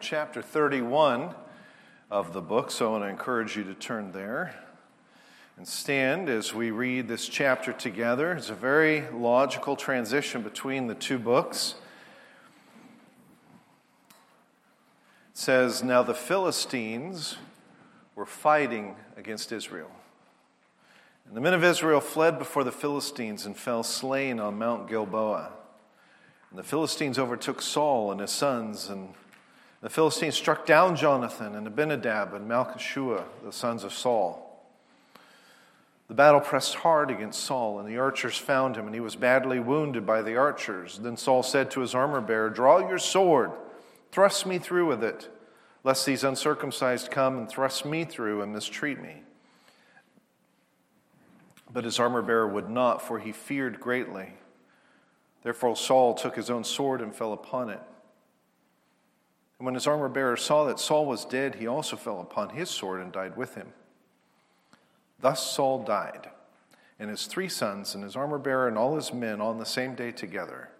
in chapter 31 of the book, so I want to encourage you to turn there and stand as we read this chapter together. It's a very logical transition between the two books. It says, Now the Philistines were fighting against Israel. And the men of Israel fled before the Philistines and fell slain on Mount Gilboa. And the Philistines overtook Saul and his sons, and the Philistines struck down Jonathan and Abinadab and Malchishua, the sons of Saul. The battle pressed hard against Saul, and the archers found him, and he was badly wounded by the archers. Then Saul said to his armor bearer, Draw your sword, thrust me through with it, lest these uncircumcised come and thrust me through and mistreat me. But his armor bearer would not, for he feared greatly. Therefore Saul took his own sword and fell upon it. And when his armor bearer saw that Saul was dead, he also fell upon his sword and died with him. Thus Saul died, and his three sons, and his armor bearer, and all his men on the same day together.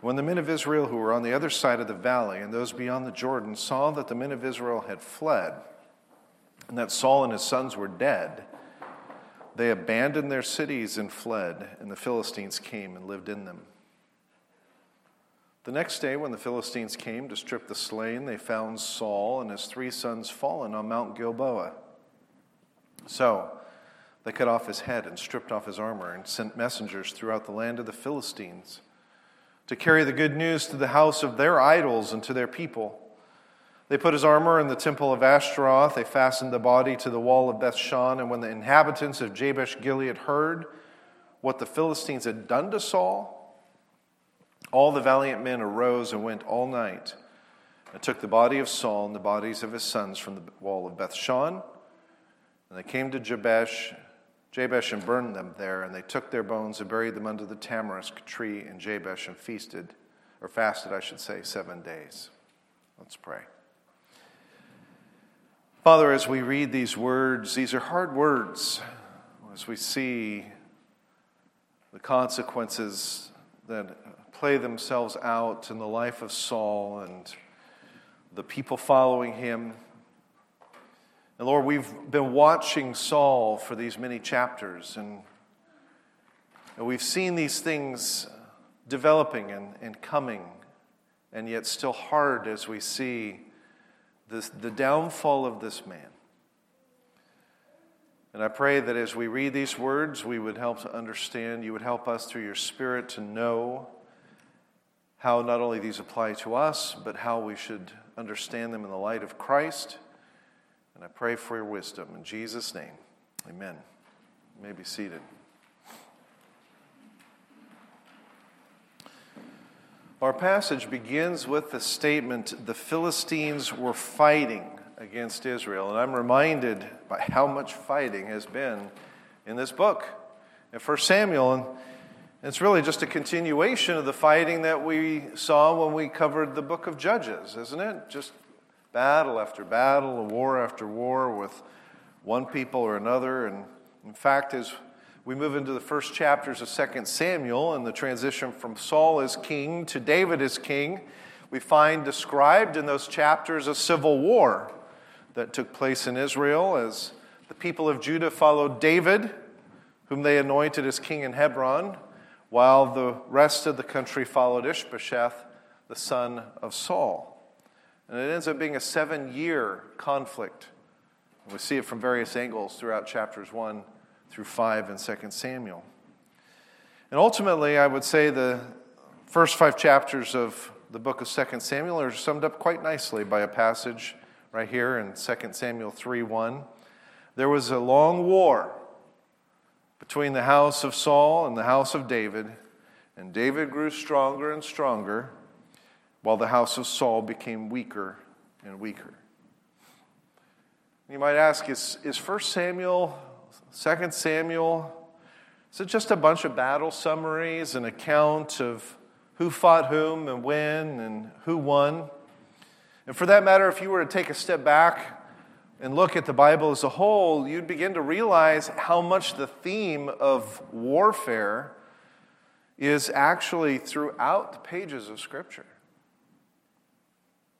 When the men of Israel who were on the other side of the valley and those beyond the Jordan saw that the men of Israel had fled, and that Saul and his sons were dead, they abandoned their cities and fled, and the Philistines came and lived in them. The next day, when the Philistines came to strip the slain, they found Saul and his three sons fallen on Mount Gilboa. So they cut off his head and stripped off his armor and sent messengers throughout the land of the Philistines to carry the good news to the house of their idols and to their people. They put his armor in the temple of Ashtaroth. They fastened the body to the wall of Bethshan. And when the inhabitants of Jabesh Gilead heard what the Philistines had done to Saul, all the valiant men arose and went all night and took the body of Saul and the bodies of his sons from the wall of Bethshan. And they came to Jabesh, Jabesh and burned them there. And they took their bones and buried them under the tamarisk tree in Jabesh and feasted, or fasted, I should say, seven days. Let's pray. Father, as we read these words, these are hard words as we see the consequences that play themselves out in the life of Saul and the people following him. And Lord, we've been watching Saul for these many chapters, and, and we've seen these things developing and, and coming, and yet still hard as we see this, the downfall of this man. And I pray that as we read these words, we would help to understand, you would help us through your Spirit to know how not only these apply to us, but how we should understand them in the light of Christ. And I pray for your wisdom. In Jesus' name, amen. You may be seated. Our passage begins with the statement the Philistines were fighting against Israel. And I'm reminded by how much fighting has been in this book, in 1 Samuel. It's really just a continuation of the fighting that we saw when we covered the book of Judges, isn't it? Just battle after battle, war after war with one people or another. And in fact, as we move into the first chapters of 2 Samuel and the transition from Saul as king to David as king. We find described in those chapters a civil war that took place in Israel as the people of Judah followed David, whom they anointed as king in Hebron, while the rest of the country followed Ishbosheth, the son of Saul. And it ends up being a seven year conflict. We see it from various angles throughout chapters 1 through 5 in 2 Samuel. And ultimately, I would say the first five chapters of the book of 2 Samuel are summed up quite nicely by a passage right here in 2 Samuel 3 1. There was a long war between the house of Saul and the house of David, and David grew stronger and stronger, while the house of Saul became weaker and weaker. You might ask, is, is 1 Samuel Second Samuel, is it just a bunch of battle summaries, an account of who fought whom and when and who won? And for that matter, if you were to take a step back and look at the Bible as a whole, you'd begin to realize how much the theme of warfare is actually throughout the pages of Scripture.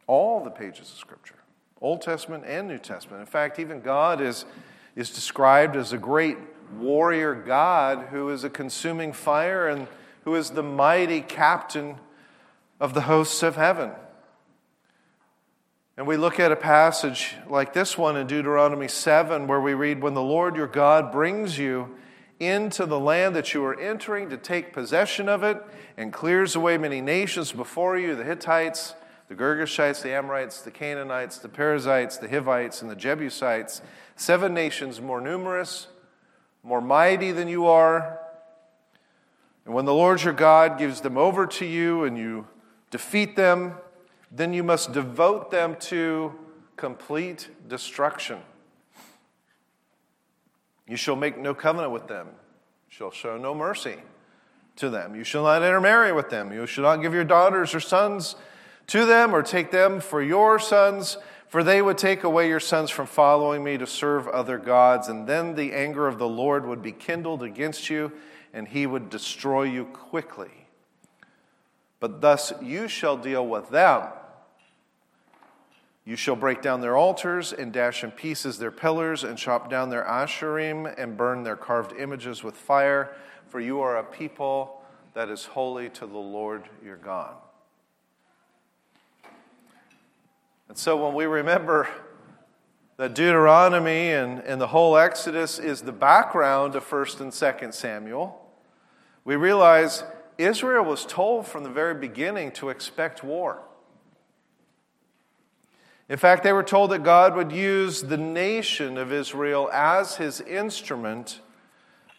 All the pages of Scripture, Old Testament and New Testament. In fact, even God is, is described as a great warrior God who is a consuming fire and who is the mighty captain of the hosts of heaven. And we look at a passage like this one in Deuteronomy 7, where we read, When the Lord your God brings you into the land that you are entering to take possession of it, and clears away many nations before you the Hittites, the Girgashites, the Amorites, the Canaanites, the Perizzites, the Hivites, and the Jebusites, seven nations more numerous, more mighty than you are. And when the Lord your God gives them over to you and you defeat them, then you must devote them to complete destruction. You shall make no covenant with them, you shall show no mercy to them. You shall not intermarry with them. You shall not give your daughters or sons to them or take them for your sons, for they would take away your sons from following me to serve other gods, and then the anger of the Lord would be kindled against you, and he would destroy you quickly. But thus you shall deal with them you shall break down their altars and dash in pieces their pillars and chop down their asherim and burn their carved images with fire, for you are a people that is holy to the Lord your God. And so when we remember that Deuteronomy and, and the whole Exodus is the background of 1st and 2nd Samuel, we realize Israel was told from the very beginning to expect war. In fact, they were told that God would use the nation of Israel as his instrument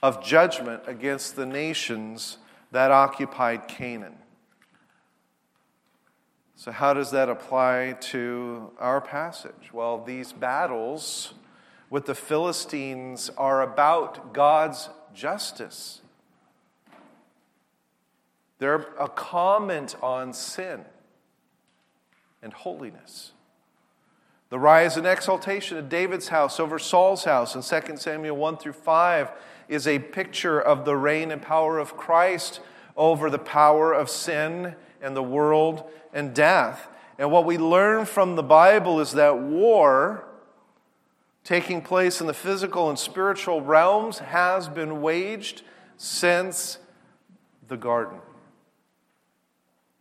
of judgment against the nations that occupied Canaan. So, how does that apply to our passage? Well, these battles with the Philistines are about God's justice. They're a comment on sin and holiness. The rise and exaltation of David's house over Saul's house in 2 Samuel 1 through 5 is a picture of the reign and power of Christ over the power of sin and the world and death. And what we learn from the Bible is that war taking place in the physical and spiritual realms has been waged since the garden.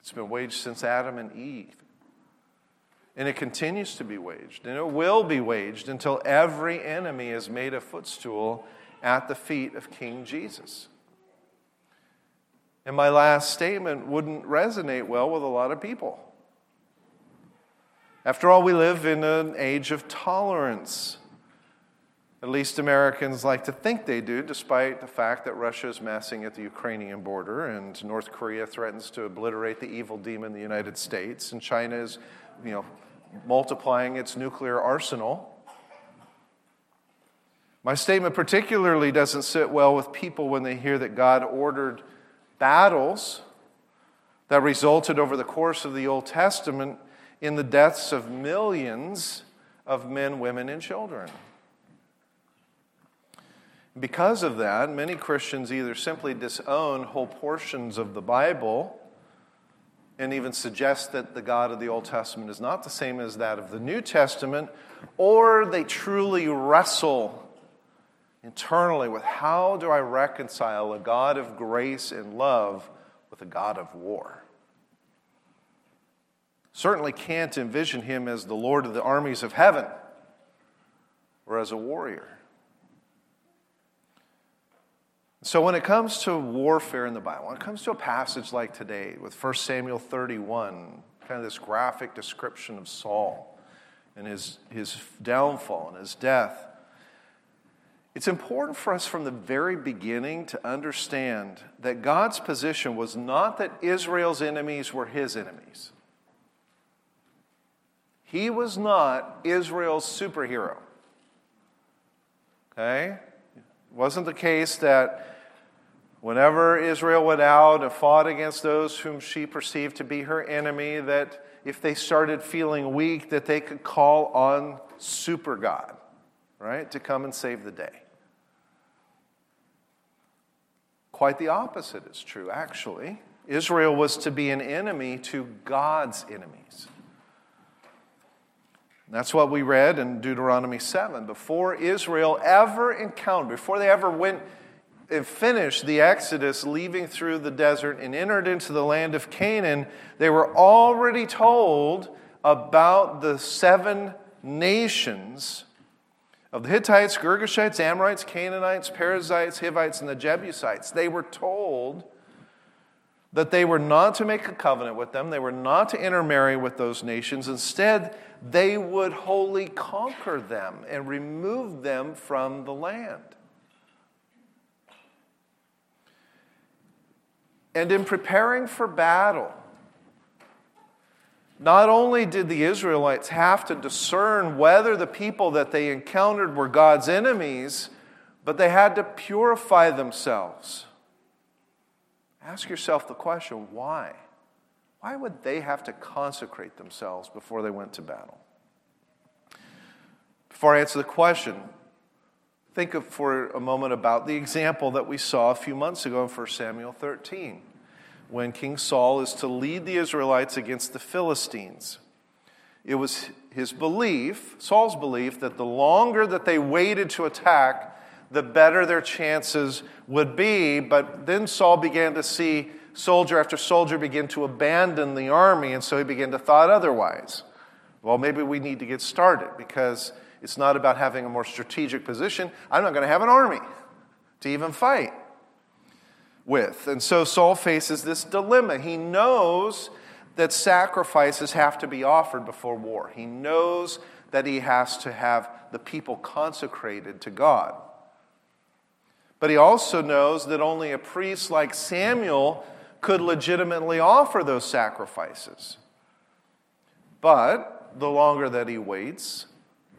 It's been waged since Adam and Eve. And it continues to be waged, and it will be waged until every enemy is made a footstool at the feet of King Jesus. And my last statement wouldn't resonate well with a lot of people. After all, we live in an age of tolerance. At least Americans like to think they do, despite the fact that Russia is massing at the Ukrainian border and North Korea threatens to obliterate the evil demon, the United States, and China is you know, multiplying its nuclear arsenal. My statement particularly doesn't sit well with people when they hear that God ordered battles that resulted over the course of the Old Testament in the deaths of millions of men, women, and children. Because of that, many Christians either simply disown whole portions of the Bible and even suggest that the God of the Old Testament is not the same as that of the New Testament, or they truly wrestle internally with how do I reconcile a God of grace and love with a God of war? Certainly can't envision him as the Lord of the armies of heaven or as a warrior. So, when it comes to warfare in the Bible, when it comes to a passage like today with 1 Samuel 31, kind of this graphic description of Saul and his, his downfall and his death, it's important for us from the very beginning to understand that God's position was not that Israel's enemies were his enemies. He was not Israel's superhero. Okay? It wasn't the case that Whenever Israel went out and fought against those whom she perceived to be her enemy, that if they started feeling weak, that they could call on super God, right, to come and save the day. Quite the opposite is true, actually. Israel was to be an enemy to God's enemies. That's what we read in Deuteronomy 7. Before Israel ever encountered, before they ever went finished the Exodus, leaving through the desert and entered into the land of Canaan, they were already told about the seven nations of the Hittites, Girgashites, Amorites, Canaanites, Perizzites, Hivites, and the Jebusites. They were told that they were not to make a covenant with them, they were not to intermarry with those nations. Instead, they would wholly conquer them and remove them from the land. And in preparing for battle, not only did the Israelites have to discern whether the people that they encountered were God's enemies, but they had to purify themselves. Ask yourself the question why? Why would they have to consecrate themselves before they went to battle? Before I answer the question, think of for a moment about the example that we saw a few months ago in 1 Samuel 13, when King Saul is to lead the Israelites against the Philistines. It was his belief, Saul's belief, that the longer that they waited to attack, the better their chances would be. But then Saul began to see soldier after soldier begin to abandon the army, and so he began to thought otherwise. Well, maybe we need to get started because it's not about having a more strategic position. I'm not going to have an army to even fight with. And so Saul faces this dilemma. He knows that sacrifices have to be offered before war, he knows that he has to have the people consecrated to God. But he also knows that only a priest like Samuel could legitimately offer those sacrifices. But the longer that he waits,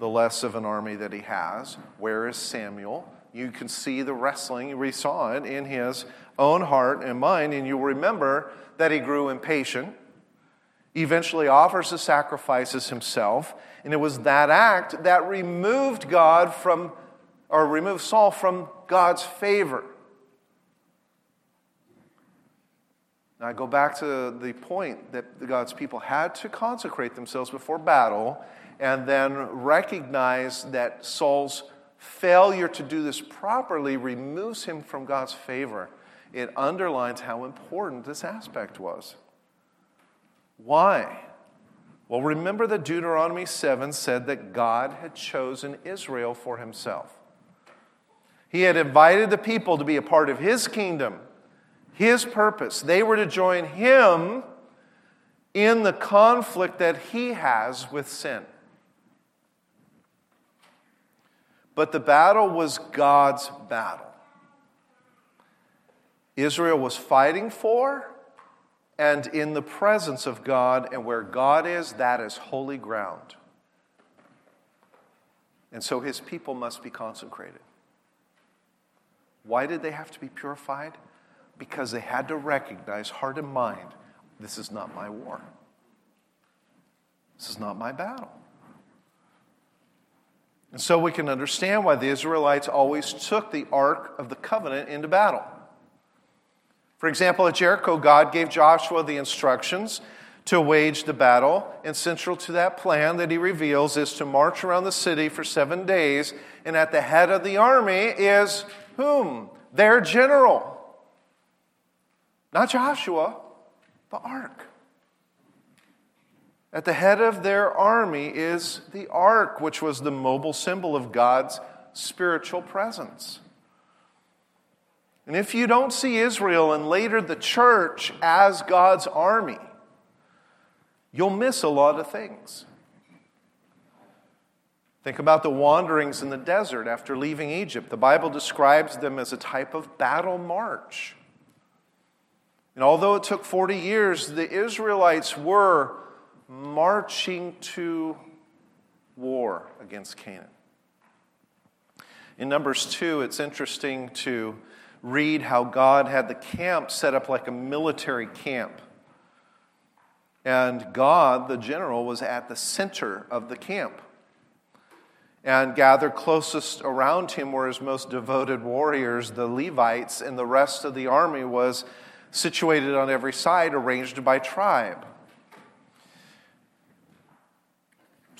the less of an army that he has. Where is Samuel? You can see the wrestling. We saw it in his own heart and mind, and you'll remember that he grew impatient. Eventually offers the sacrifices himself, and it was that act that removed God from or removed Saul from God's favor. Now, I go back to the point that God's people had to consecrate themselves before battle and then recognize that Saul's failure to do this properly removes him from God's favor. It underlines how important this aspect was. Why? Well, remember that Deuteronomy 7 said that God had chosen Israel for himself. He had invited the people to be a part of his kingdom, his purpose. They were to join him in the conflict that he has with sin. But the battle was God's battle. Israel was fighting for and in the presence of God, and where God is, that is holy ground. And so his people must be consecrated. Why did they have to be purified? Because they had to recognize, heart and mind, this is not my war. This is not my battle. And so we can understand why the Israelites always took the Ark of the Covenant into battle. For example, at Jericho, God gave Joshua the instructions to wage the battle, and central to that plan that he reveals is to march around the city for seven days, and at the head of the army is whom? Their general. Not Joshua, the ark. At the head of their army is the ark, which was the mobile symbol of God's spiritual presence. And if you don't see Israel and later the church as God's army, you'll miss a lot of things. Think about the wanderings in the desert after leaving Egypt. The Bible describes them as a type of battle march. And although it took 40 years, the Israelites were marching to war against Canaan. In Numbers 2, it's interesting to read how God had the camp set up like a military camp. And God, the general, was at the center of the camp and gathered closest around him were his most devoted warriors, the Levites, and the rest of the army was situated on every side, arranged by tribe.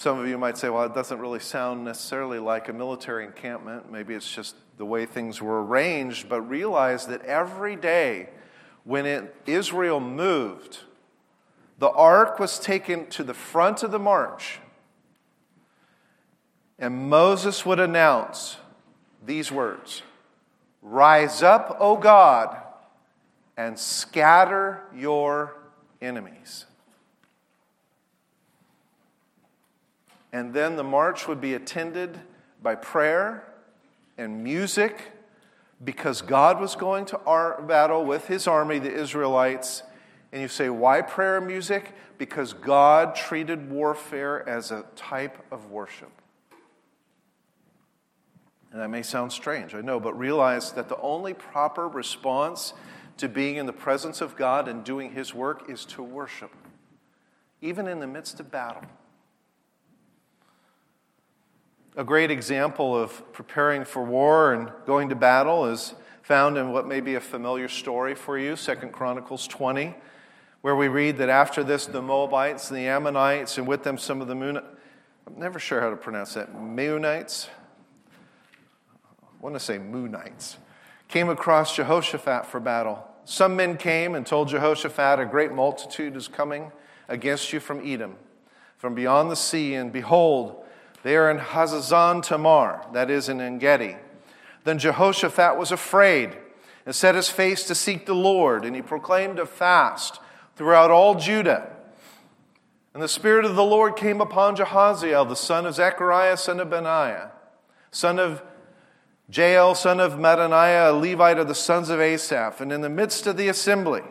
Some of you might say, well, it doesn't really sound necessarily like a military encampment. Maybe it's just the way things were arranged. But realize that every day when it, Israel moved, the ark was taken to the front of the march. And Moses would announce these words Rise up, O God, and scatter your enemies. And then the march would be attended by prayer and music because God was going to our battle with his army, the Israelites. And you say, why prayer and music? Because God treated warfare as a type of worship. And that may sound strange, I know, but realize that the only proper response to being in the presence of God and doing his work is to worship, even in the midst of battle. A great example of preparing for war and going to battle is found in what may be a familiar story for you, Second Chronicles 20, where we read that after this, the Moabites and the Ammonites, and with them some of the Moon. I'm never sure how to pronounce that. Meunites? I want to say Moonites. Came across Jehoshaphat for battle. Some men came and told Jehoshaphat, A great multitude is coming against you from Edom, from beyond the sea, and behold, they are in Hazazon Tamar, that is in Engedi. Then Jehoshaphat was afraid and set his face to seek the Lord, and he proclaimed a fast throughout all Judah. And the Spirit of the Lord came upon Jehaziel, the son of Zechariah, son of Benaiah, son of Jael, son of Mattaniah, a Levite of the sons of Asaph, and in the midst of the assembly.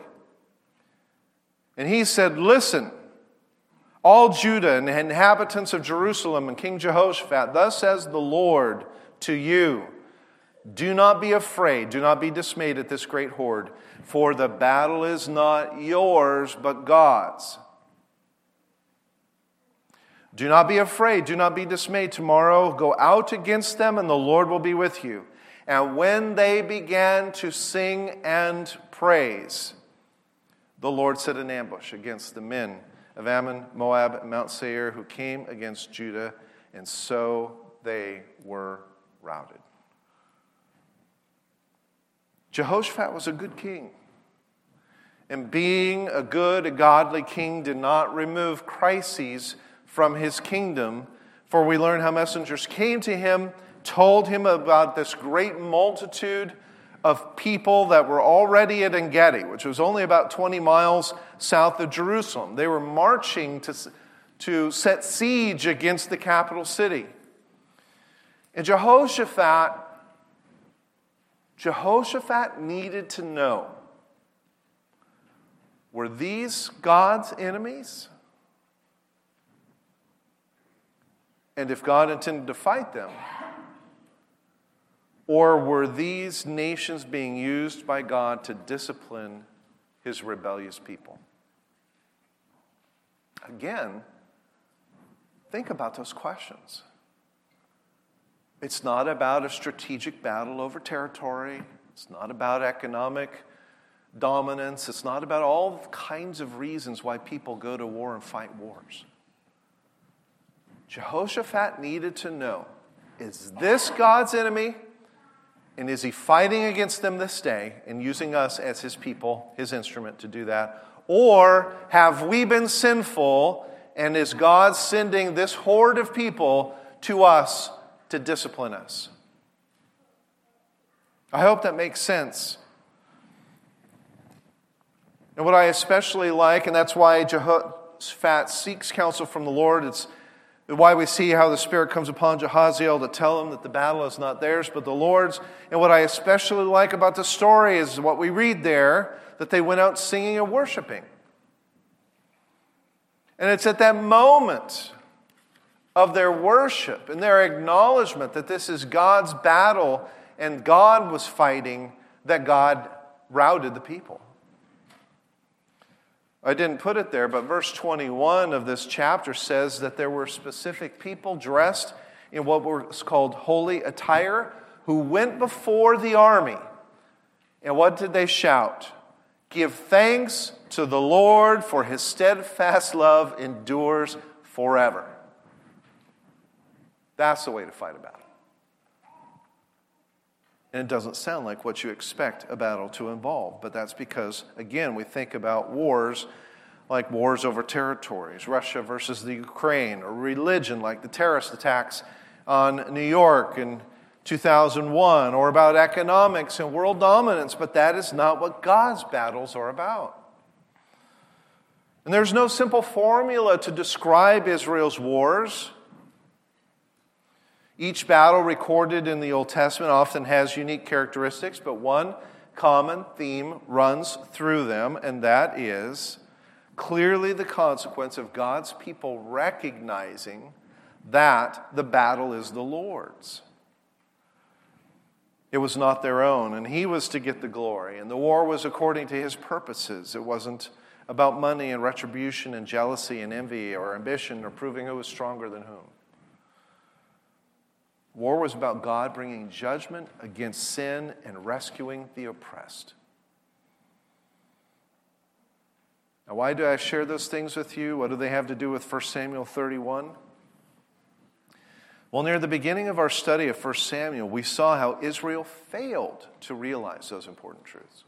And he said, Listen, all Judah and inhabitants of Jerusalem and King Jehoshaphat, thus says the Lord to you Do not be afraid, do not be dismayed at this great horde, for the battle is not yours, but God's. Do not be afraid, do not be dismayed. Tomorrow go out against them, and the Lord will be with you. And when they began to sing and praise, the Lord set an ambush against the men of Ammon, Moab, and Mount Seir, who came against Judah, and so they were routed. Jehoshaphat was a good king. And being a good, a godly king did not remove crises from his kingdom, for we learn how messengers came to him, told him about this great multitude of people that were already at Engedi, which was only about 20 miles south of Jerusalem. They were marching to, to set siege against the capital city. And Jehoshaphat, Jehoshaphat needed to know were these God's enemies? And if God intended to fight them, or were these nations being used by God to discipline his rebellious people? Again, think about those questions. It's not about a strategic battle over territory. It's not about economic dominance. It's not about all kinds of reasons why people go to war and fight wars. Jehoshaphat needed to know is this God's enemy? And is he fighting against them this day and using us as his people, his instrument to do that? Or have we been sinful and is God sending this horde of people to us to discipline us? I hope that makes sense. And what I especially like, and that's why Jehoshaphat seeks counsel from the Lord, it's why we see how the Spirit comes upon Jehaziel to tell him that the battle is not theirs but the Lord's. And what I especially like about the story is what we read there that they went out singing and worshiping. And it's at that moment of their worship and their acknowledgement that this is God's battle and God was fighting that God routed the people. I didn't put it there, but verse 21 of this chapter says that there were specific people dressed in what was called holy attire who went before the army. And what did they shout? Give thanks to the Lord, for his steadfast love endures forever. That's the way to fight a battle. And it doesn't sound like what you expect a battle to involve, but that's because, again, we think about wars like wars over territories, Russia versus the Ukraine, or religion like the terrorist attacks on New York in 2001, or about economics and world dominance, but that is not what God's battles are about. And there's no simple formula to describe Israel's wars. Each battle recorded in the Old Testament often has unique characteristics, but one common theme runs through them, and that is clearly the consequence of God's people recognizing that the battle is the Lord's. It was not their own, and He was to get the glory, and the war was according to His purposes. It wasn't about money and retribution and jealousy and envy or ambition or proving who was stronger than whom. War was about God bringing judgment against sin and rescuing the oppressed. Now, why do I share those things with you? What do they have to do with 1 Samuel 31? Well, near the beginning of our study of 1 Samuel, we saw how Israel failed to realize those important truths.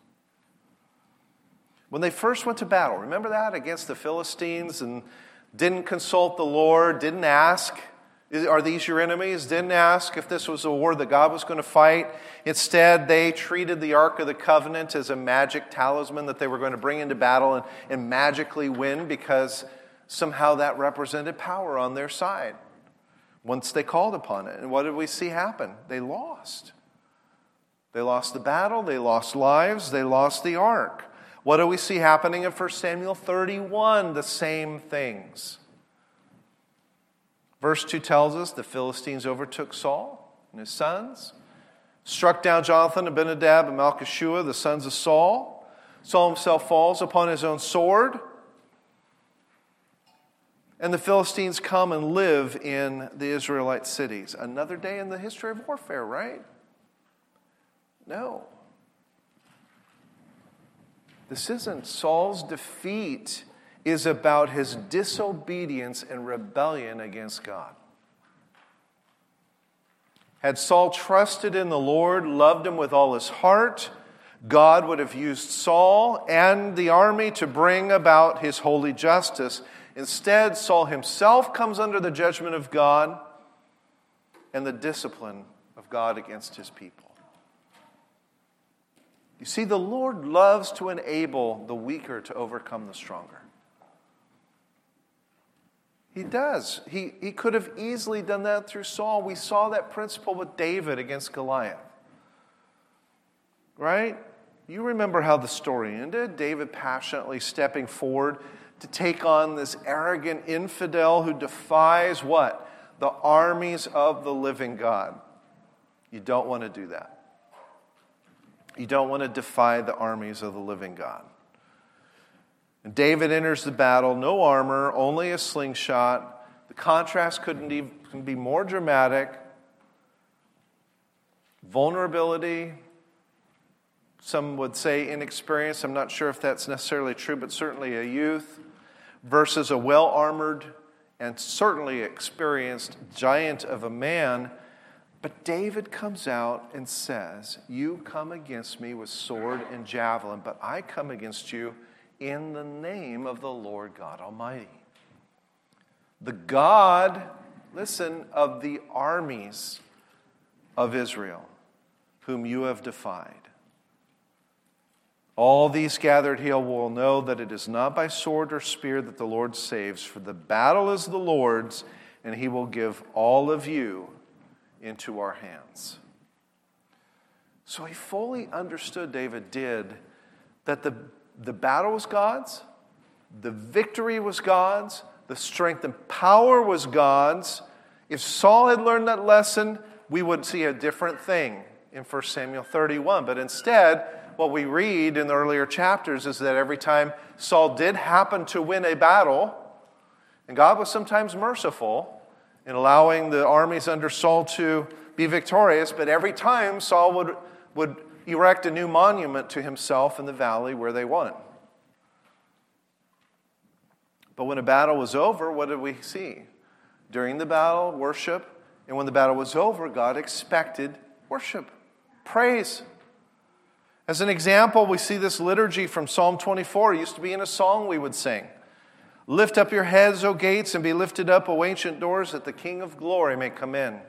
When they first went to battle, remember that against the Philistines and didn't consult the Lord, didn't ask, are these your enemies? Didn't ask if this was a war that God was going to fight. Instead, they treated the Ark of the Covenant as a magic talisman that they were going to bring into battle and, and magically win because somehow that represented power on their side once they called upon it. And what did we see happen? They lost. They lost the battle, they lost lives, they lost the ark. What do we see happening in 1 Samuel 31? The same things. Verse 2 tells us the Philistines overtook Saul and his sons, struck down Jonathan, Abinadab, and Malchishua, the sons of Saul. Saul himself falls upon his own sword. And the Philistines come and live in the Israelite cities. Another day in the history of warfare, right? No. This isn't Saul's defeat is about his disobedience and rebellion against God. Had Saul trusted in the Lord, loved him with all his heart, God would have used Saul and the army to bring about his holy justice. Instead, Saul himself comes under the judgment of God and the discipline of God against his people. You see, the Lord loves to enable the weaker to overcome the stronger. He does. He, he could have easily done that through Saul. We saw that principle with David against Goliath. Right? You remember how the story ended. David passionately stepping forward to take on this arrogant infidel who defies what? The armies of the living God. You don't want to do that. You don't want to defy the armies of the living God. And David enters the battle, no armor, only a slingshot. The contrast couldn't even be more dramatic. Vulnerability, some would say inexperience. I'm not sure if that's necessarily true, but certainly a youth versus a well armored and certainly experienced giant of a man but David comes out and says, You come against me with sword and javelin, but I come against you in the name of the Lord God Almighty. The God, listen, of the armies of Israel, whom you have defied. All these gathered here will know that it is not by sword or spear that the Lord saves, for the battle is the Lord's, and he will give all of you into our hands. So he fully understood, David did, that the, the battle was God's, the victory was God's, the strength and power was God's. If Saul had learned that lesson, we would see a different thing in 1 Samuel 31. But instead, what we read in the earlier chapters is that every time Saul did happen to win a battle, and God was sometimes merciful, in allowing the armies under Saul to be victorious, but every time Saul would, would erect a new monument to himself in the valley where they won. But when a battle was over, what did we see? During the battle, worship, And when the battle was over, God expected worship, praise. As an example, we see this liturgy from Psalm 24. It used to be in a song we would sing. Lift up your heads, O gates, and be lifted up, O ancient doors, that the King of glory may come in.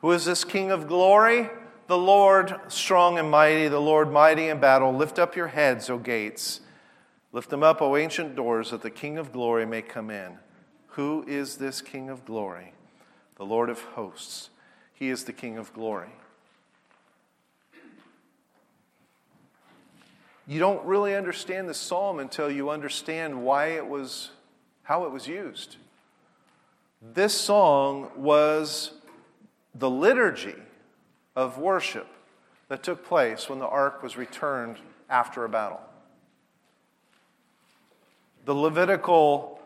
Who is this King of glory? The Lord strong and mighty, the Lord mighty in battle. Lift up your heads, O gates. Lift them up, O ancient doors, that the King of glory may come in. Who is this King of glory? The Lord of hosts. He is the King of glory. You don't really understand the psalm until you understand why it was, how it was used. This song was the liturgy of worship that took place when the ark was returned after a battle. The Levitical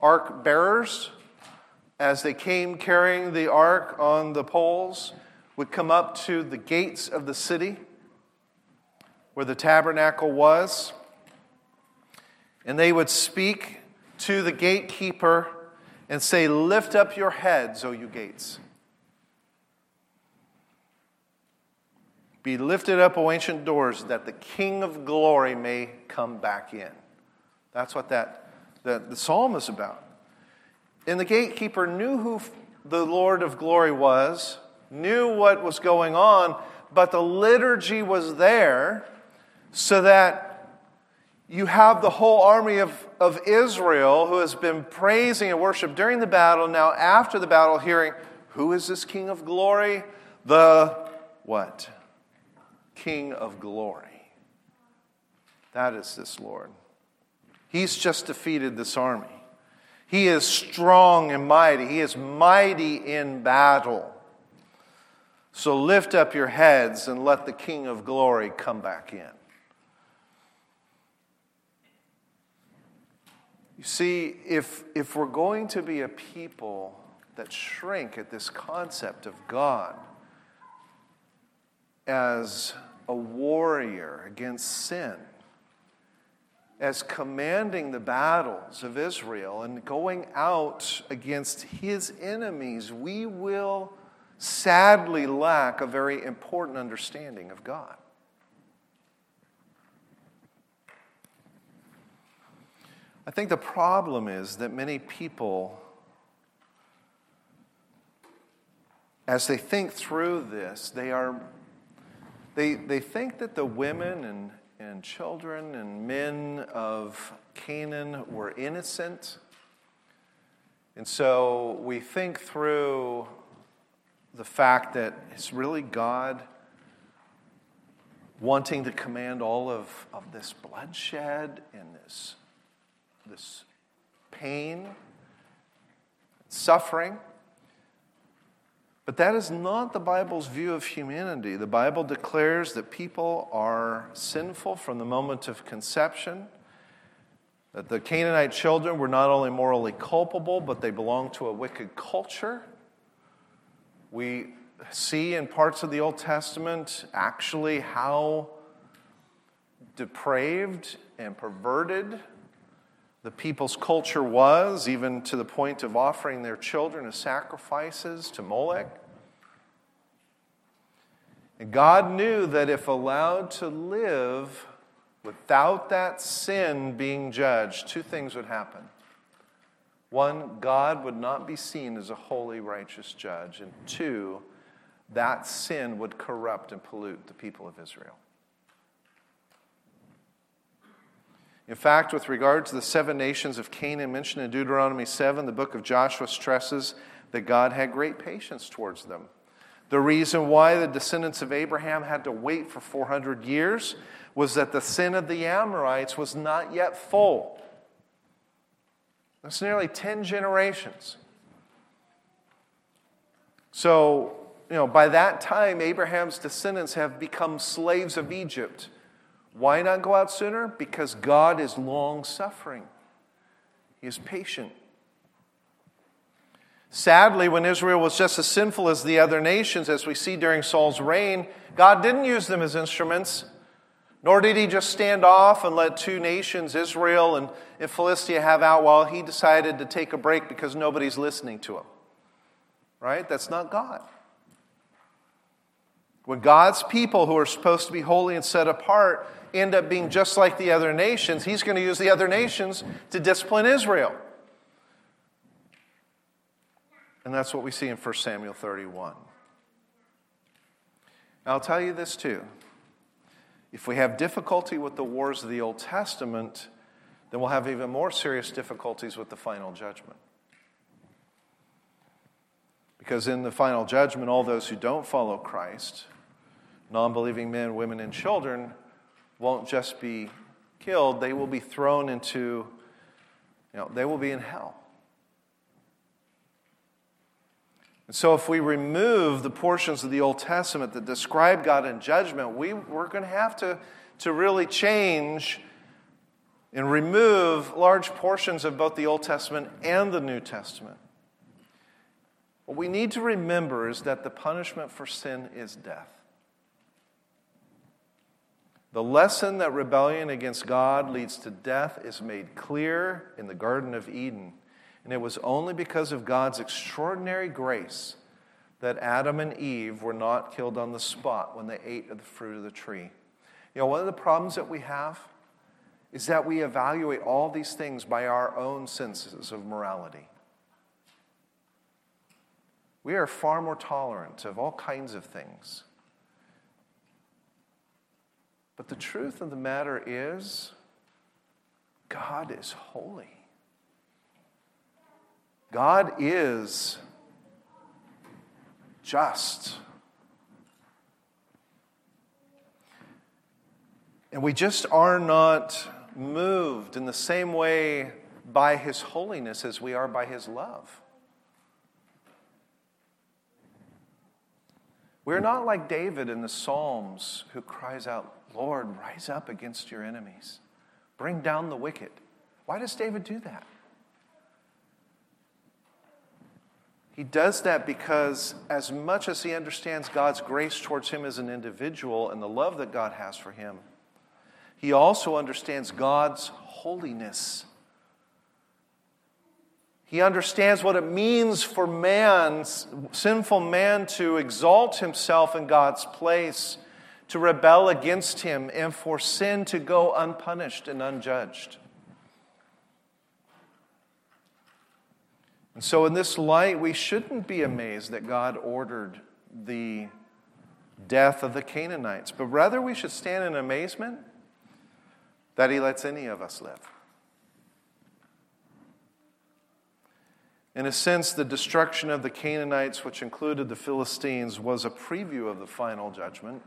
ark bearers, as they came carrying the ark on the poles, would come up to the gates of the city where the tabernacle was, and they would speak to the gatekeeper and say, Lift up your heads, O you gates. Be lifted up, O ancient doors, that the King of glory may come back in. That's what that, that the psalm is about. And the gatekeeper knew who the Lord of glory was, knew what was going on, but the liturgy was there so that you have the whole army of, of Israel who has been praising and worship during the battle, now after the battle, hearing, Who is this King of glory? The what? King of glory. That is this Lord. He's just defeated this army. He is strong and mighty. He is mighty in battle. So lift up your heads and let the King of glory come back in. You see, if, if we're going to be a people that shrink at this concept of God as a warrior against sin, as commanding the battles of Israel and going out against his enemies, we will sadly lack a very important understanding of God. I think the problem is that many people, as they think through this, they are they, they think that the women and, and children and men of Canaan were innocent. And so we think through the fact that it's really God wanting to command all of, of this bloodshed and this this pain, suffering. But that is not the Bible's view of humanity. The Bible declares that people are sinful from the moment of conception, that the Canaanite children were not only morally culpable, but they belonged to a wicked culture. We see in parts of the Old Testament actually how depraved and perverted the people's culture was, even to the point of offering their children as sacrifices to Molech. And God knew that if allowed to live without that sin being judged, two things would happen. One, God would not be seen as a holy, righteous judge. And two, that sin would corrupt and pollute the people of Israel. In fact, with regard to the seven nations of Canaan mentioned in Deuteronomy 7, the book of Joshua stresses that God had great patience towards them. The reason why the descendants of Abraham had to wait for 400 years was that the sin of the Amorites was not yet full. That's nearly 10 generations. So, you know, by that time, Abraham's descendants have become slaves of Egypt. Why not go out sooner? Because God is long suffering, He is patient. Sadly, when Israel was just as sinful as the other nations, as we see during Saul's reign, God didn't use them as instruments, nor did he just stand off and let two nations, Israel and, Philistia, have out while he decided to take a break because nobody's listening to him. right? That's not God. When God's people who are supposed to be holy and set apart end up being just like the other nations, he's going to use the other nations to discipline Israel. And that's what we see in 1 Samuel 31. I'll tell you this too. If we have difficulty with the wars of the Old Testament, then we'll have even more serious difficulties with the final judgment. Because in the final judgment, all those who don't follow Christ, non believing men, women, and children, won't just be killed, they will be thrown into, you know, they will be in hell. And so, if we remove the portions of the Old Testament that describe God in judgment, we, we're going to have to, to really change and remove large portions of both the Old Testament and the New Testament. What we need to remember is that the punishment for sin is death. The lesson that rebellion against God leads to death is made clear in the Garden of Eden. And it was only because of God's extraordinary grace that Adam and Eve were not killed on the spot when they ate of the fruit of the tree. You know, one of the problems that we have is that we evaluate all these things by our own senses of morality. We are far more tolerant of all kinds of things. But the truth of the matter is, God is holy. God is just. And we just are not moved in the same way by His holiness as we are by His love. We're not like David in the Psalms who cries out, Lord, rise up against your enemies, bring down the wicked. Why does David do that? He does that because, as much as he understands God's grace towards him as an individual and the love that God has for him, he also understands God's holiness. He understands what it means for man, sinful man, to exalt himself in God's place, to rebel against him, and for sin to go unpunished and unjudged. And so, in this light, we shouldn't be amazed that God ordered the death of the Canaanites, but rather we should stand in amazement that He lets any of us live. In a sense, the destruction of the Canaanites, which included the Philistines, was a preview of the final judgment.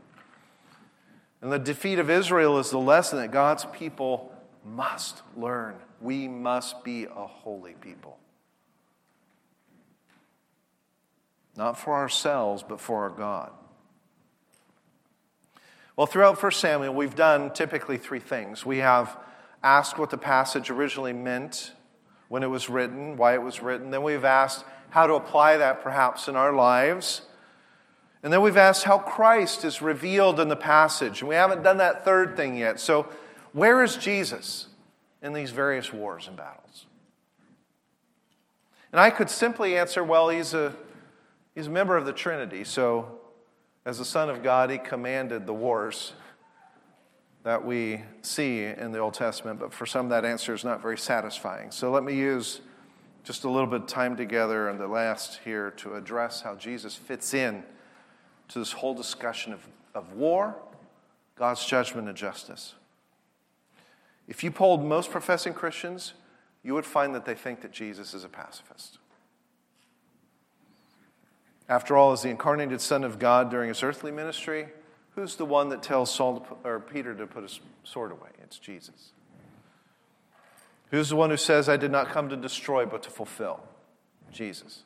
And the defeat of Israel is the lesson that God's people must learn. We must be a holy people. not for ourselves, but for our God. Well, throughout 1 Samuel, we've done typically three things. We have asked what the passage originally meant when it was written, why it was written. Then we've asked how to apply that perhaps in our lives. And then we've asked how Christ is revealed in the passage. And we haven't done that third thing yet. So, where is Jesus in these various wars and battles? And I could simply answer, well, he's a He's a member of the Trinity, so as the Son of God, he commanded the wars that we see in the Old Testament, but for some, that answer is not very satisfying. So let me use just a little bit of time together and the last here to address how Jesus fits in to this whole discussion of, of war, God's judgment, and justice. If you polled most professing Christians, you would find that they think that Jesus is a pacifist. After all, as the incarnated Son of God during his earthly ministry, who's the one that tells Saul put, or Peter to put his sword away? It's Jesus. Who's the one who says, I did not come to destroy, but to fulfill? Jesus.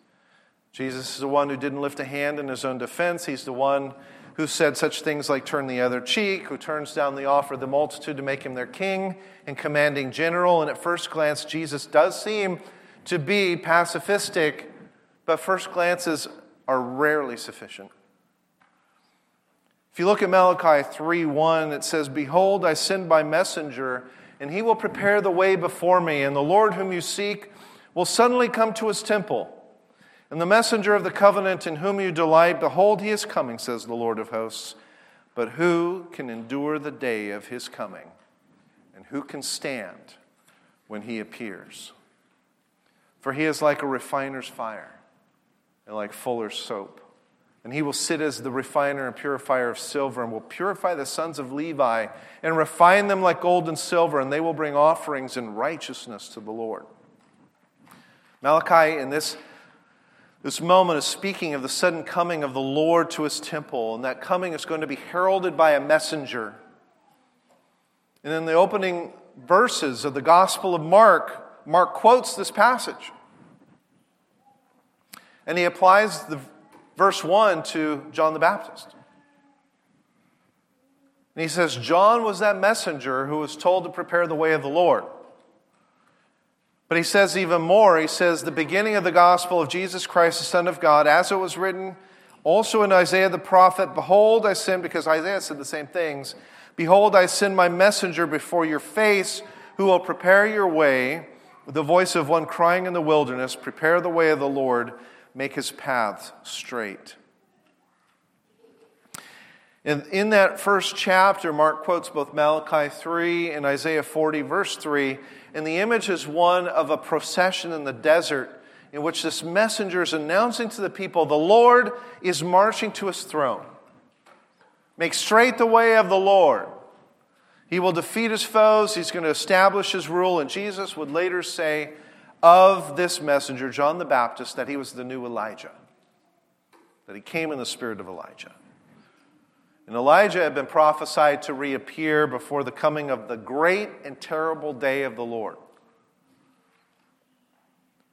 Jesus is the one who didn't lift a hand in his own defense. He's the one who said such things like turn the other cheek, who turns down the offer of the multitude to make him their king and commanding general. And at first glance, Jesus does seem to be pacifistic, but first glances are rarely sufficient. If you look at Malachi 3:1, it says, "Behold, I send my messenger, and he will prepare the way before me, and the Lord whom you seek will suddenly come to his temple." And the messenger of the covenant in whom you delight, behold, he is coming, says the Lord of hosts. But who can endure the day of his coming? And who can stand when he appears? For he is like a refiner's fire and like fuller's soap. And he will sit as the refiner and purifier of silver, and will purify the sons of Levi, and refine them like gold and silver, and they will bring offerings in righteousness to the Lord. Malachi, in this this moment is speaking of the sudden coming of the Lord to his temple, and that coming is going to be heralded by a messenger. And in the opening verses of the Gospel of Mark, Mark quotes this passage. And he applies the verse 1 to John the Baptist. And he says, John was that messenger who was told to prepare the way of the Lord. But he says even more. He says, the beginning of the gospel of Jesus Christ, the Son of God, as it was written also in Isaiah the prophet Behold, I send, because Isaiah said the same things, Behold, I send my messenger before your face, who will prepare your way, the voice of one crying in the wilderness, Prepare the way of the Lord, make his paths straight. And in that first chapter, Mark quotes both Malachi 3 and Isaiah 40, verse 3. And the image is one of a procession in the desert in which this messenger is announcing to the people, The Lord is marching to his throne. Make straight the way of the Lord. He will defeat his foes, he's going to establish his rule. And Jesus would later say of this messenger, John the Baptist, that he was the new Elijah, that he came in the spirit of Elijah. And Elijah had been prophesied to reappear before the coming of the great and terrible day of the Lord.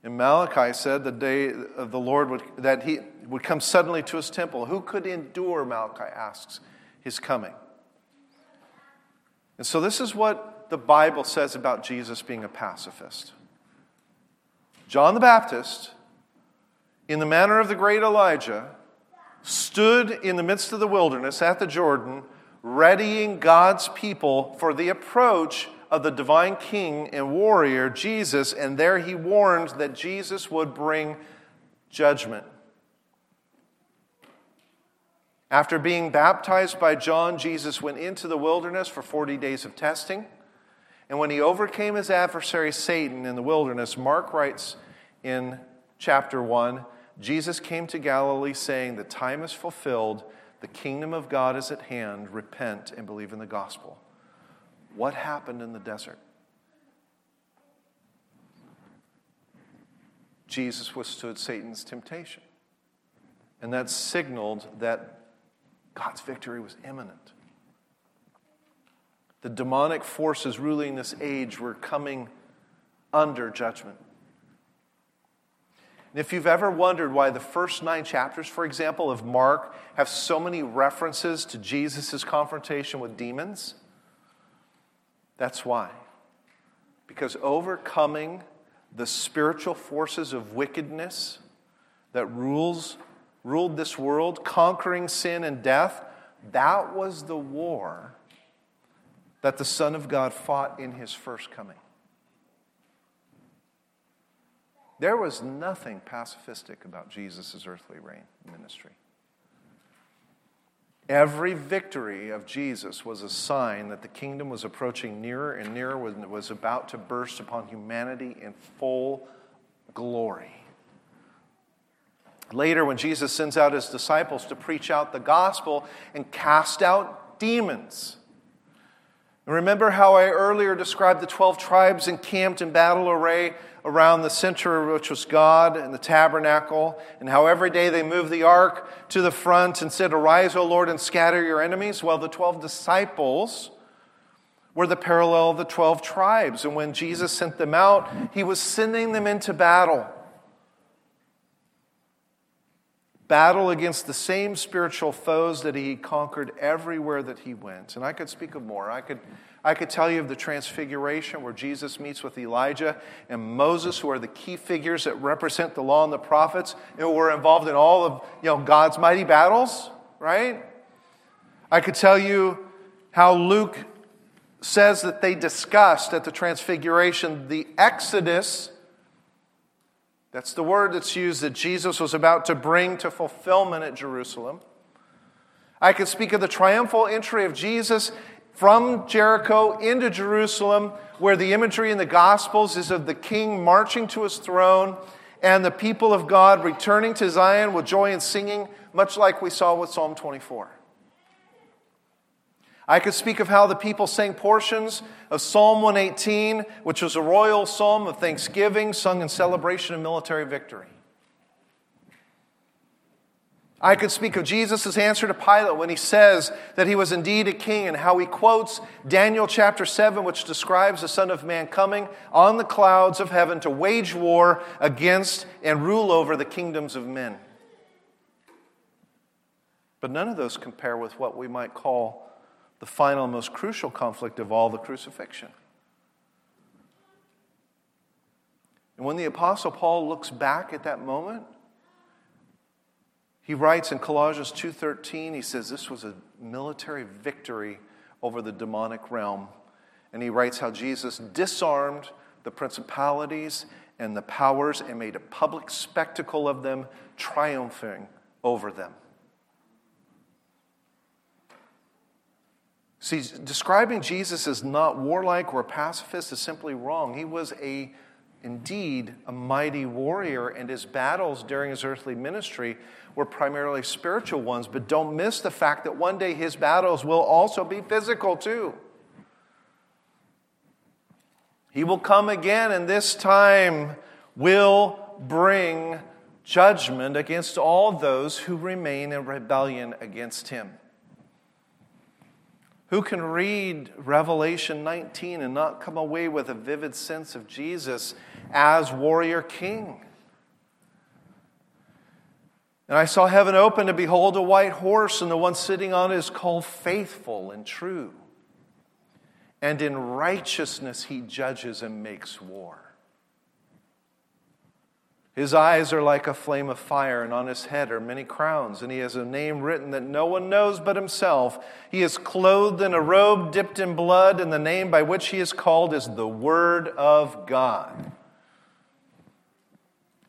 And Malachi said the day of the Lord would, that he would come suddenly to his temple. Who could endure, Malachi asks, his coming? And so this is what the Bible says about Jesus being a pacifist. John the Baptist, in the manner of the great Elijah, stood in the midst of the wilderness at the Jordan, readying God's people for the approach of the divine king and warrior, Jesus, and there he warned that Jesus would bring judgment. After being baptized by John, Jesus went into the wilderness for 40 days of testing. And when he overcame his adversary Satan in the wilderness, Mark writes in chapter 1 Jesus came to Galilee saying, The time is fulfilled, the kingdom of God is at hand, repent and believe in the gospel. What happened in the desert? Jesus withstood Satan's temptation. And that signaled that God's victory was imminent. The demonic forces ruling this age were coming under judgment. And if you've ever wondered why the first nine chapters, for example, of Mark have so many references to Jesus' confrontation with demons, that's why. Because overcoming the spiritual forces of wickedness that rules, ruled this world, conquering sin and death, that was the war that the Son of God fought in his first coming. There was nothing pacifistic about Jesus' earthly reign ministry. Every victory of Jesus was a sign that the kingdom was approaching nearer and nearer when it was about to burst upon humanity in full glory. Later, when Jesus sends out his disciples to preach out the gospel and cast out demons, remember how I earlier described the 12 tribes encamped in battle array around the center, which was God and the tabernacle, and how every day they moved the ark to the front and said, Arise, O Lord, and scatter your enemies. Well, the 12 disciples were the parallel of the 12 tribes. And when Jesus sent them out, he was sending them into battle. Battle against the same spiritual foes that he conquered everywhere that he went. And I could speak of more. I could I could tell you of the transfiguration where Jesus meets with Elijah and Moses, who are the key figures that represent the law and the prophets, and who were involved in all of you know, God's mighty battles, right? I could tell you how Luke says that they discussed at the transfiguration the exodus That's the word that's used that Jesus was about to bring to fulfillment at Jerusalem. I could speak of the triumphal entry of Jesus from Jericho into Jerusalem, where the imagery in the Gospels is of the king marching to his throne and the people of God returning to Zion with joy and singing, much like we saw with Psalm 24. I could speak of how the people sang portions of Psalm 118, which was a royal psalm of thanksgiving sung in celebration of military victory. I could speak of Jesus' answer to Pilate when he says that he was indeed a king and how he quotes Daniel chapter 7, which describes the Son of Man coming on the clouds of heaven to wage war against and rule over the kingdoms of men. But none of those compare with what we might call the final, most crucial conflict of all the crucifixion. And when the Apostle Paul looks back at that moment, he writes in Colossians 2:13, he says this was a military victory over the demonic realm. And he writes how Jesus disarmed the principalities and the powers and made a public spectacle of them, triumphing over them. See, describing Jesus as not warlike or pacifist is simply wrong. He was a indeed a mighty warrior, and his battles during his earthly ministry were primarily spiritual ones. But don't miss the fact that one day his battles will also be physical too. He will come again, and this time will bring judgment against all those who remain in rebellion against him. Who can read Revelation 19 and not come away with a vivid sense of Jesus as warrior king? And I saw heaven open to behold a white horse, and the one sitting on it is called faithful and true. And in righteousness he judges and makes war. His eyes are like a flame of fire, and on his head are many crowns, and he has a name written that no one knows but himself. He is clothed in a robe dipped in blood, and the name by which he is called is the Word of God.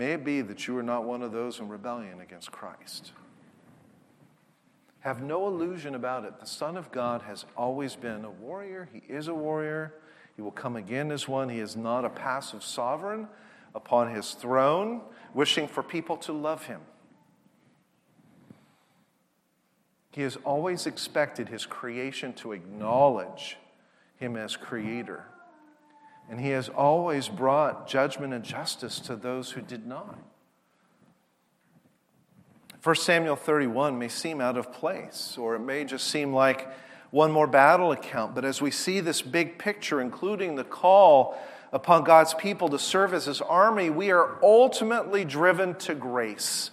May it be that you are not one of those in rebellion against Christ. Have no illusion about it. The Son of God has always been a warrior. He is a warrior. He will come again as one. He is not a passive sovereign upon his throne, wishing for people to love him. He has always expected his creation to acknowledge him as creator. And he has always brought judgment and justice to those who did not. 1 Samuel 31 may seem out of place, or it may just seem like one more battle account. But as we see this big picture, including the call upon God's people to serve as his army, we are ultimately driven to grace.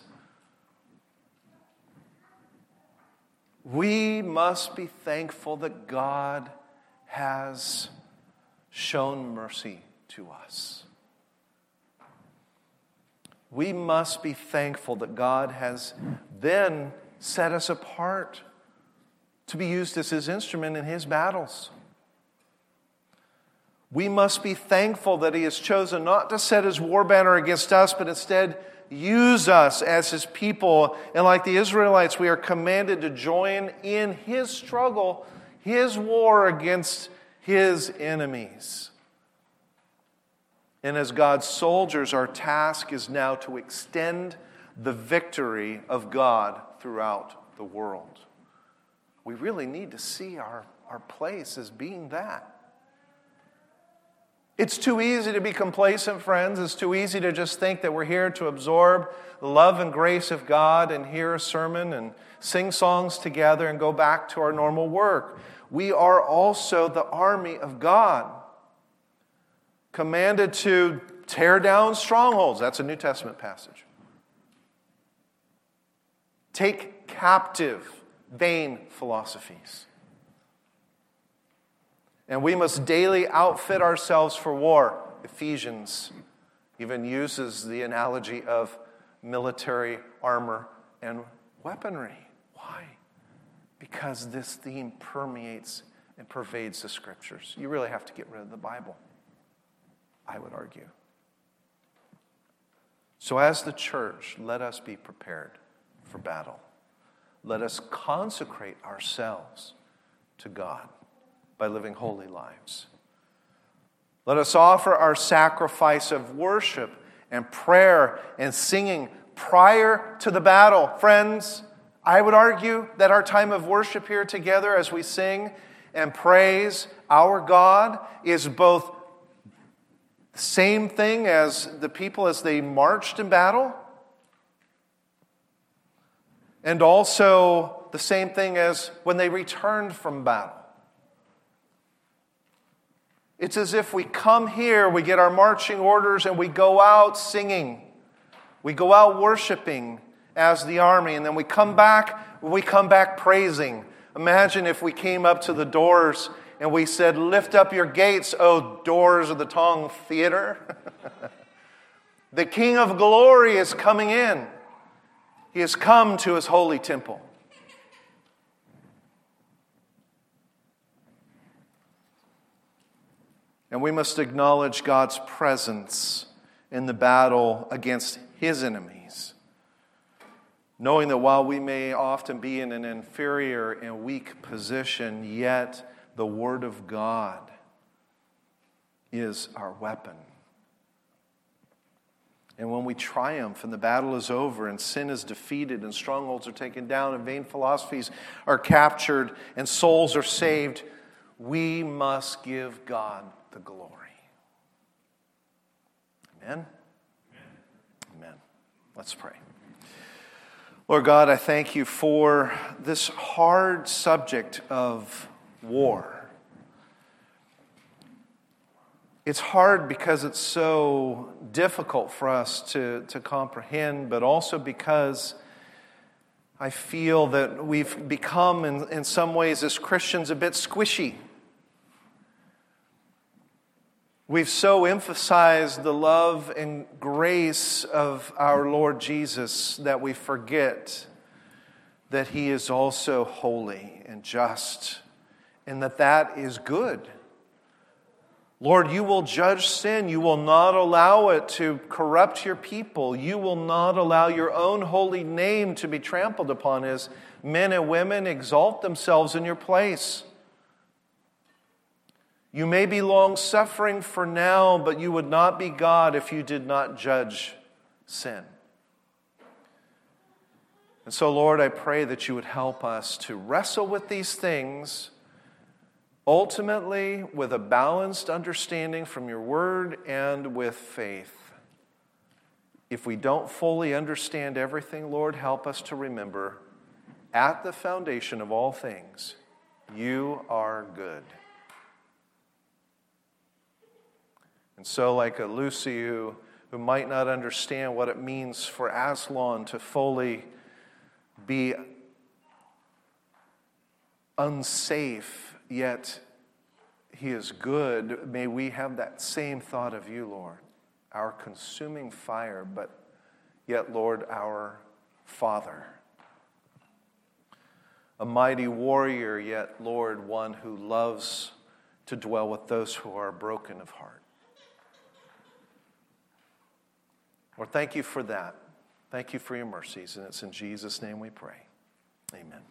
We must be thankful that God has shown mercy to us we must be thankful that God has then set us apart to be used as his instrument in his battles. We must be thankful that he has chosen not to set his war banner against us, but instead use us as his people. And like the Israelites, we are commanded to join in his struggle, his war against his enemies. And as God's soldiers, our task is now to extend the victory of God throughout the world. We really need to see our, our place as being that. It's too easy to be complacent, friends. It's too easy to just think that we're here to absorb the love and grace of God and hear a sermon and sing songs together and go back to our normal work. We are also the army of God, commanded to tear down strongholds. That's a New Testament passage. Take captive vain philosophies. And we must daily outfit ourselves for war. Ephesians even uses the analogy of military armor and weaponry. Because this theme permeates and pervades the scriptures. You really have to get rid of the Bible, I would argue. So, as the church, let us be prepared for battle. Let us consecrate ourselves to God by living holy lives. Let us offer our sacrifice of worship and prayer and singing prior to the battle. Friends, I would argue that our time of worship here together as we sing and praise our God is both the same thing as the people as they marched in battle and also the same thing as when they returned from battle. It's as if we come here, we get our marching orders, and we go out singing. We go out worshiping as the army, and then we come back, we come back praising. Imagine if we came up to the doors and we said, Lift up your gates, O doors of the Tong Theater. the King of glory is coming in. He has come to his holy temple. And we must acknowledge God's presence in the battle against his enemies. Knowing that while we may often be in an inferior and weak position, yet the Word of God is our weapon. And when we triumph and the battle is over and sin is defeated and strongholds are taken down and vain philosophies are captured and souls are saved, we must give God the glory. Amen? Amen. Let's pray. Lord God, I thank you for this hard subject of war. It's hard because it's so difficult for us to, to comprehend, but also because I feel that we've become, in, in some ways, as Christians, a bit squishy. We've so emphasized the love and grace of our Lord Jesus that we forget that He is also holy and just, and that that is good. Lord, you will judge sin. You will not allow it to corrupt your people. You will not allow your own holy name to be trampled upon as men and women exalt themselves in your place. You may be long suffering for now, but you would not be God if you did not judge sin. And so, Lord, I pray that you would help us to wrestle with these things, ultimately with a balanced understanding from your word and with faith. If we don't fully understand everything, Lord, help us to remember at the foundation of all things, you are good. And so, like a Lucy who, who might not understand what it means for Aslan to fully be unsafe, yet he is good, may we have that same thought of you, Lord, our consuming fire, but yet, Lord, our Father. A mighty warrior, yet, Lord, one who loves to dwell with those who are broken of heart. Lord, thank you for that. Thank you for your mercies. And it's in Jesus' name we pray. Amen.